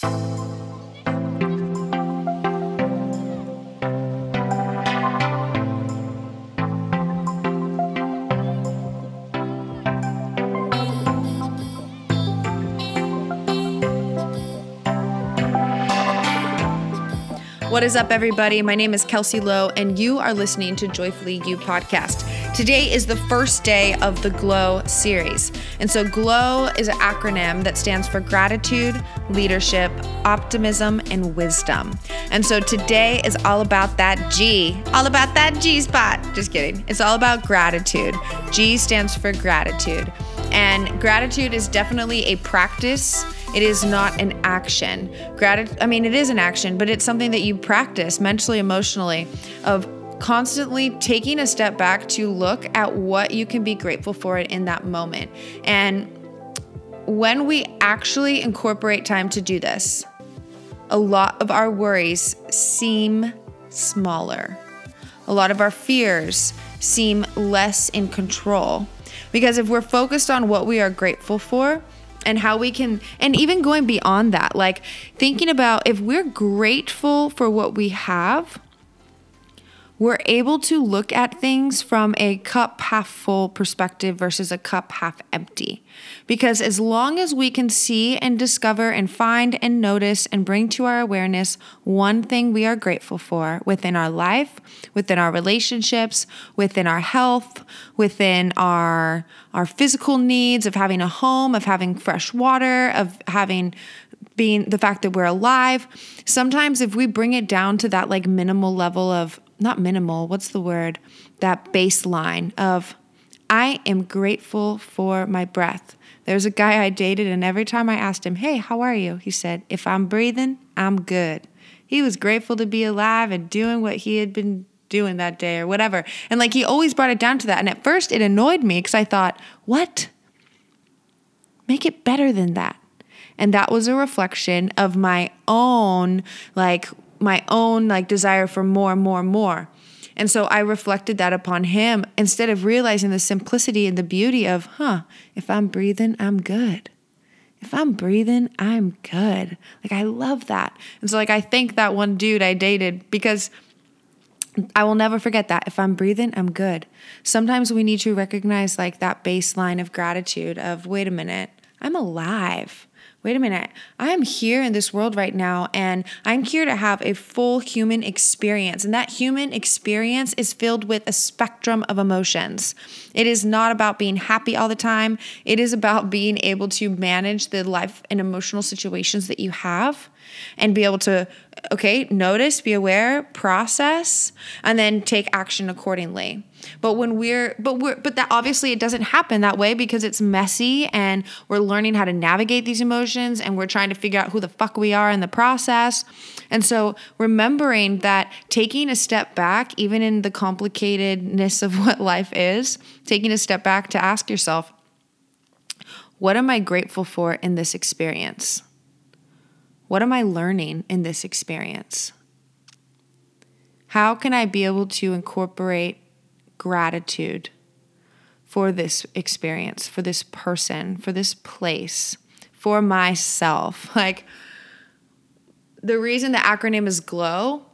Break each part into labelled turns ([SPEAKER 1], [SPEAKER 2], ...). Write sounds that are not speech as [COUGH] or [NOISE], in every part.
[SPEAKER 1] What is up, everybody? My name is Kelsey Lowe, and you are listening to Joyfully You podcast. Today is the first day of the GLOW series. And so, GLOW is an acronym that stands for gratitude, leadership, optimism, and wisdom. And so, today is all about that G, all about that G spot. Just kidding. It's all about gratitude. G stands for gratitude. And gratitude is definitely a practice it is not an action. Gratitude, I mean, it is an action, but it's something that you practice mentally, emotionally, of constantly taking a step back to look at what you can be grateful for in that moment. And when we actually incorporate time to do this, a lot of our worries seem smaller. A lot of our fears seem less in control. Because if we're focused on what we are grateful for, and how we can, and even going beyond that, like thinking about if we're grateful for what we have, we're able to look at things from a cup half full perspective versus a cup half empty. Because as long as we can see and discover and find and notice and bring to our awareness one thing we are grateful for within our life, within our relationships, within our health, within our our physical needs of having a home, of having fresh water, of having being the fact that we're alive. Sometimes if we bring it down to that like minimal level of not minimal, what's the word? That baseline of, I am grateful for my breath. There's a guy I dated, and every time I asked him, Hey, how are you? He said, If I'm breathing, I'm good. He was grateful to be alive and doing what he had been doing that day or whatever. And like he always brought it down to that. And at first it annoyed me because I thought, What? Make it better than that. And that was a reflection of my own, like, my own like desire for more and more and more. And so I reflected that upon him instead of realizing the simplicity and the beauty of, huh, if I'm breathing, I'm good. If I'm breathing, I'm good. Like I love that. And so like I thank that one dude I dated because I will never forget that. If I'm breathing, I'm good. Sometimes we need to recognize like that baseline of gratitude of wait a minute, I'm alive wait a minute, I am here in this world right now and I'm here to have a full human experience. And that human experience is filled with a spectrum of emotions. It is not about being happy all the time, it is about being able to manage the life and emotional situations that you have and be able to, okay, notice, be aware, process, and then take action accordingly. But when we're, but we're, but that obviously it doesn't happen that way because it's messy and we're learning how to navigate these emotions and we're trying to figure out who the fuck we are in the process. And so remembering that taking a step back, even in the complicatedness of [LAUGHS] what life is, taking a step back to ask yourself, what am I grateful for in this experience? What am I learning in this experience? How can I be able to incorporate gratitude for this experience, for this person, for this place, for myself? [LAUGHS] Like, the reason the acronym is GLOW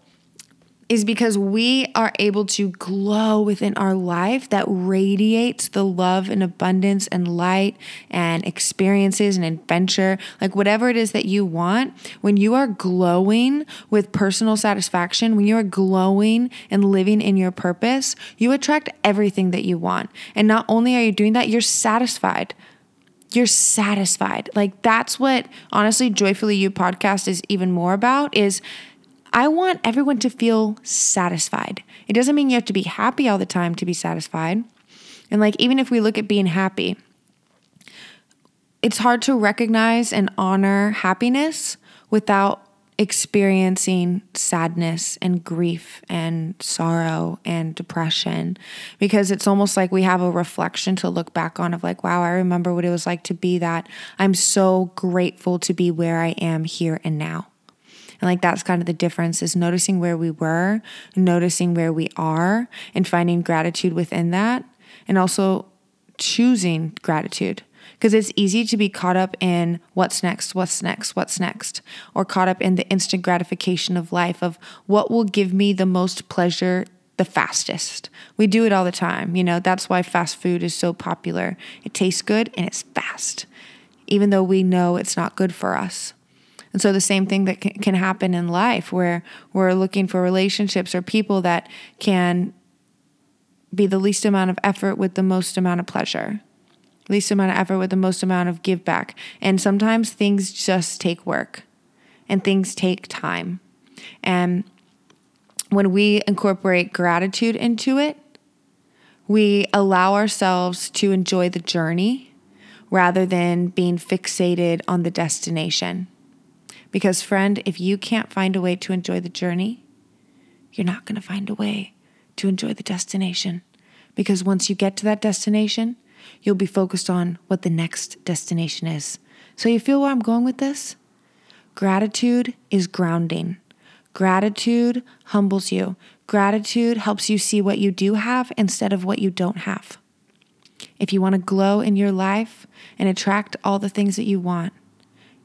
[SPEAKER 1] is because we are able to glow within our life that radiates the love and abundance and light and experiences and adventure, like whatever it is that you want. When you are glowing with personal satisfaction, when you are glowing and living in your purpose, you attract everything that you want. And not only are you doing that, you're satisfied you're satisfied. Like that's what honestly Joyfully You podcast is even more about is I want everyone to feel satisfied. It doesn't mean you have to be happy all the time to be satisfied. And like, even if we look at being happy, it's hard to recognize and honor happiness without experiencing sadness and grief and sorrow and depression because it's almost like we have a reflection to look back on of like wow I remember what it was like to be that I'm so grateful to be where I am here and now and like that's kind of the difference is noticing where we were, noticing where we are, and finding gratitude within that. And also choosing gratitude. because it's easy to be caught up in what's next, what's next, what's next, or caught up in the instant gratification of life of what will give me the most pleasure the fastest. We do it all the time. You know, that's why fast food is so popular. It tastes good and it's fast, even though we know it's not good for us. And so the same thing that can happen in life where we're looking for relationships or people that can be the least amount of effort with the most amount of pleasure. Least amount of effort with the most amount of give back. And sometimes things just take work and things take time. And when we incorporate gratitude into it, we allow ourselves to enjoy the journey rather than being fixated on the destination. Because, friend, if you can't find a way to enjoy the journey, you're not going to find a way to enjoy the destination. Because once you get to that destination, you'll be focused on what the next destination is. So, you feel where I'm going with this? Gratitude is grounding. Gratitude humbles you. Gratitude helps you see what you do have instead of what you don't have. If you want to glow in your life and attract all the things that you want,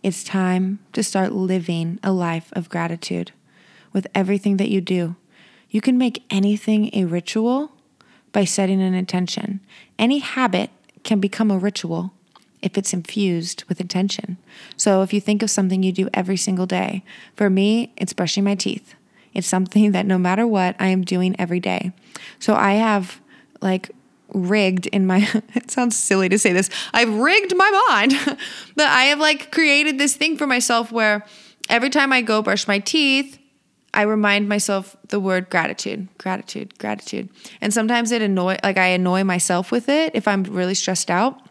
[SPEAKER 1] it's time to start living a life of gratitude with everything that you do. You can make anything a ritual by setting an intention. Any habit can become a ritual if it's infused with intention. So if you think of something you do every single day, for me, it's brushing my teeth. It's something [LAUGHS] that no matter what, I am doing every day. So I have like rigged in my [LAUGHS] it sounds silly to say this. I've rigged my mind [LAUGHS] that I have like created this thing for myself where every time I go brush my teeth, I remind myself the word gratitude, gratitude, gratitude. And sometimes it annoy like I annoy myself with it if I'm really stressed out.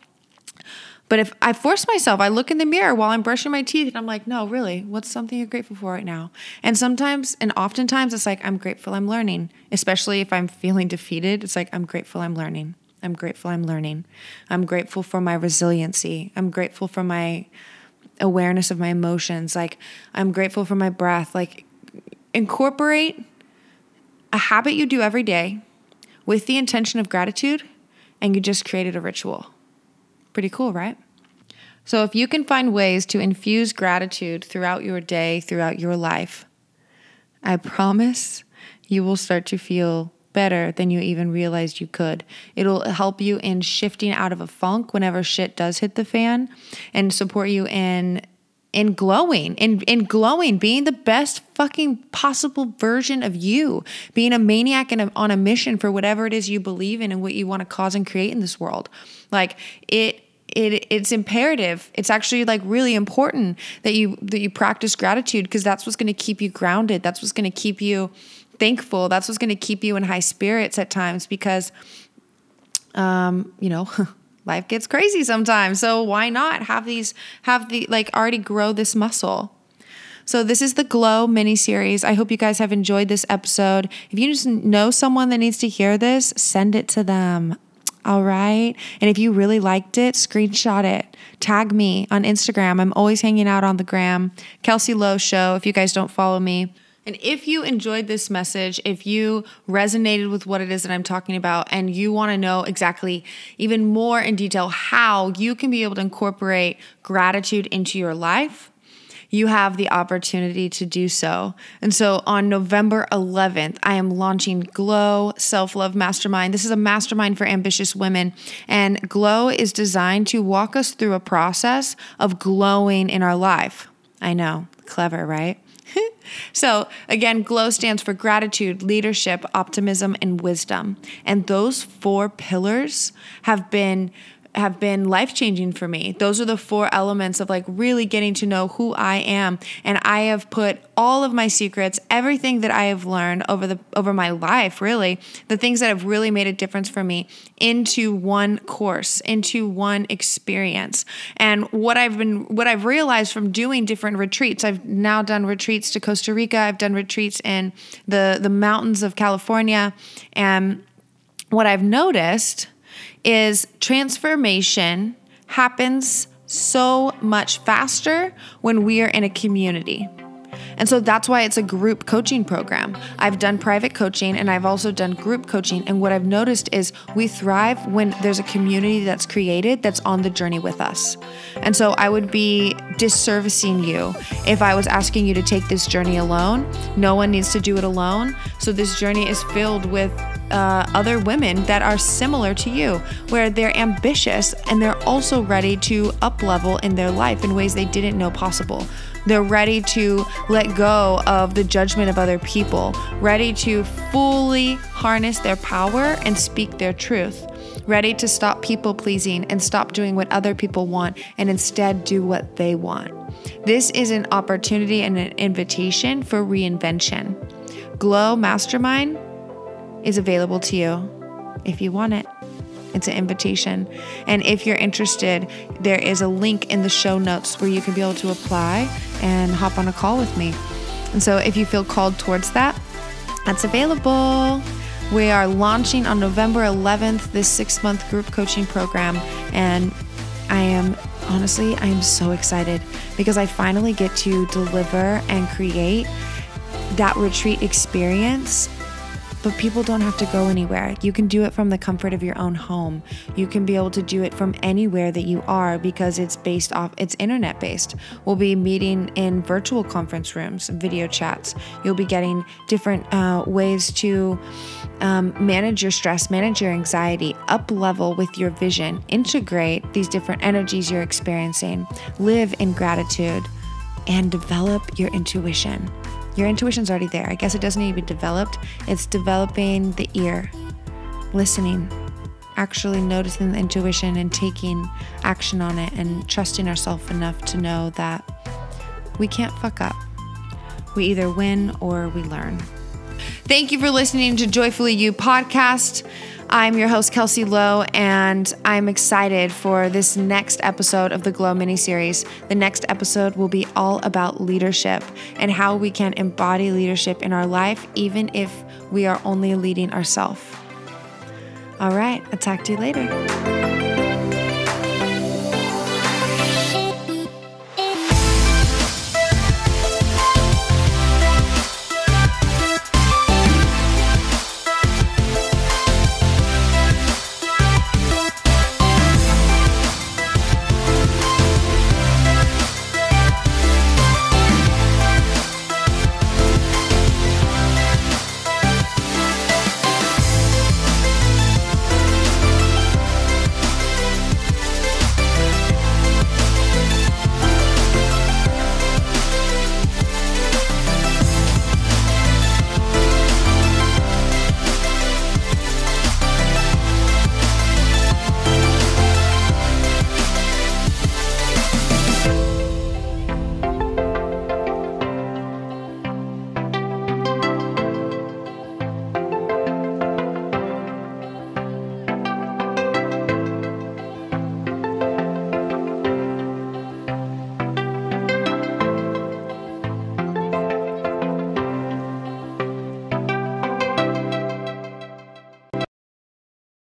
[SPEAKER 1] But if I force myself, I look in the mirror while I'm brushing my teeth and I'm like, no, really, what's something you're grateful for right now? And sometimes, and oftentimes, it's like, I'm grateful I'm learning, especially if I'm [LAUGHS] feeling defeated. It's like, I'm grateful I'm learning. I'm grateful I'm learning. I'm grateful for my resiliency. I'm grateful for my awareness of my emotions. Like, I'm grateful for my breath. Like, incorporate a habit you do every day with the intention of gratitude, and you just created a ritual. Pretty cool, right? So, if you can find ways to infuse gratitude throughout your day, throughout your life, I promise you will start to feel better than you even realized you could. It'll help you in shifting out of a funk whenever shit does hit the fan and support you in in glowing in in glowing being the best fucking possible version of you being a maniac and on a mission for whatever it is you believe in and what you want to cause and create in this world like it it it's imperative it's actually like really important that you that you practice gratitude because that's what's going to keep you grounded that's what's going to keep you thankful that's what's going to keep you in high spirits at times because um you know [LAUGHS] life gets crazy sometimes so why not have these have the like already grow this muscle so this is the Glow mini series. I hope you guys have enjoyed this episode. If you just know someone that needs to hear this, send it to them. All right. And if you really liked it, screenshot it. Tag me on Instagram. I'm always hanging out on the gram. Kelsey Lowe Show, if you guys don't follow me. And if you enjoyed this message, if you resonated with what it is that I'm talking about, and you want to know exactly even more in detail how you can be able to incorporate gratitude into your life, you have the opportunity to do so. And so on November 11th, I am launching Glow Self Love Mastermind. This is a mastermind for ambitious women. And Glow is designed to walk us through a process of glowing in our life. I know, clever, right? [LAUGHS] so, again, GLOW stands for gratitude, leadership, optimism, and wisdom. And those four pillars have been have been life changing for me. Those are the four elements of like really getting to know who I am. And I have put all of my secrets, everything that I have learned over the over my life, really, the things that have really made a difference for me into one course, into one experience. And what I've been what I've realized from doing different retreats, I've now done retreats to Costa Rica, I've done retreats in the the mountains of California, and what I've noticed is transformation happens so much faster when we are in a community. And so that's why it's a group coaching program. I've done private coaching and I've also done group coaching. And what I've noticed is we thrive when there's a community that's created that's on the journey with us. And so I would be disservicing you if I was asking you to take this journey alone. No one needs to do it alone. So this journey is filled with uh, other women that are similar to you, where they're ambitious and they're also ready to up level in their life in ways they didn't know possible. They're ready to let go of the judgment of other people, ready to fully harness their power and speak their truth, ready to stop people pleasing and stop doing what other people want and instead do what they want. This is an opportunity and an invitation for reinvention. Glow Mastermind is available to you if you want it. It's an invitation. And if you're interested, there is a link in the show notes where you can be able to apply and hop on a call with me. And so if you feel called towards that, that's available. We are launching on November 11th this six month group coaching program. And I am honestly, I am so excited because I finally get to deliver and create that retreat experience but people don't have to go anywhere. You can do it from the comfort of your own home. You can be able to do it from anywhere that you are because it's based off, it's internet based. We'll be meeting in virtual conference rooms, video chats. You'll be getting different uh, ways to um, manage your stress, manage your anxiety, up level with your vision, integrate these different energies you're experiencing, live in gratitude, and develop your intuition. Your intuition's already there. I guess it doesn't need to be developed. It's developing the ear, listening, actually noticing the intuition and taking action on it and trusting ourselves enough to know that we can't fuck up. We either win or we learn. Thank you for listening to Joyfully You podcast. I'm your host, Kelsey Lowe, and I'm excited for this next episode of the Glow mini series. The next episode will be all about leadership and how we can embody leadership in our life, even if we are only leading ourselves. All right, I'll talk to you later.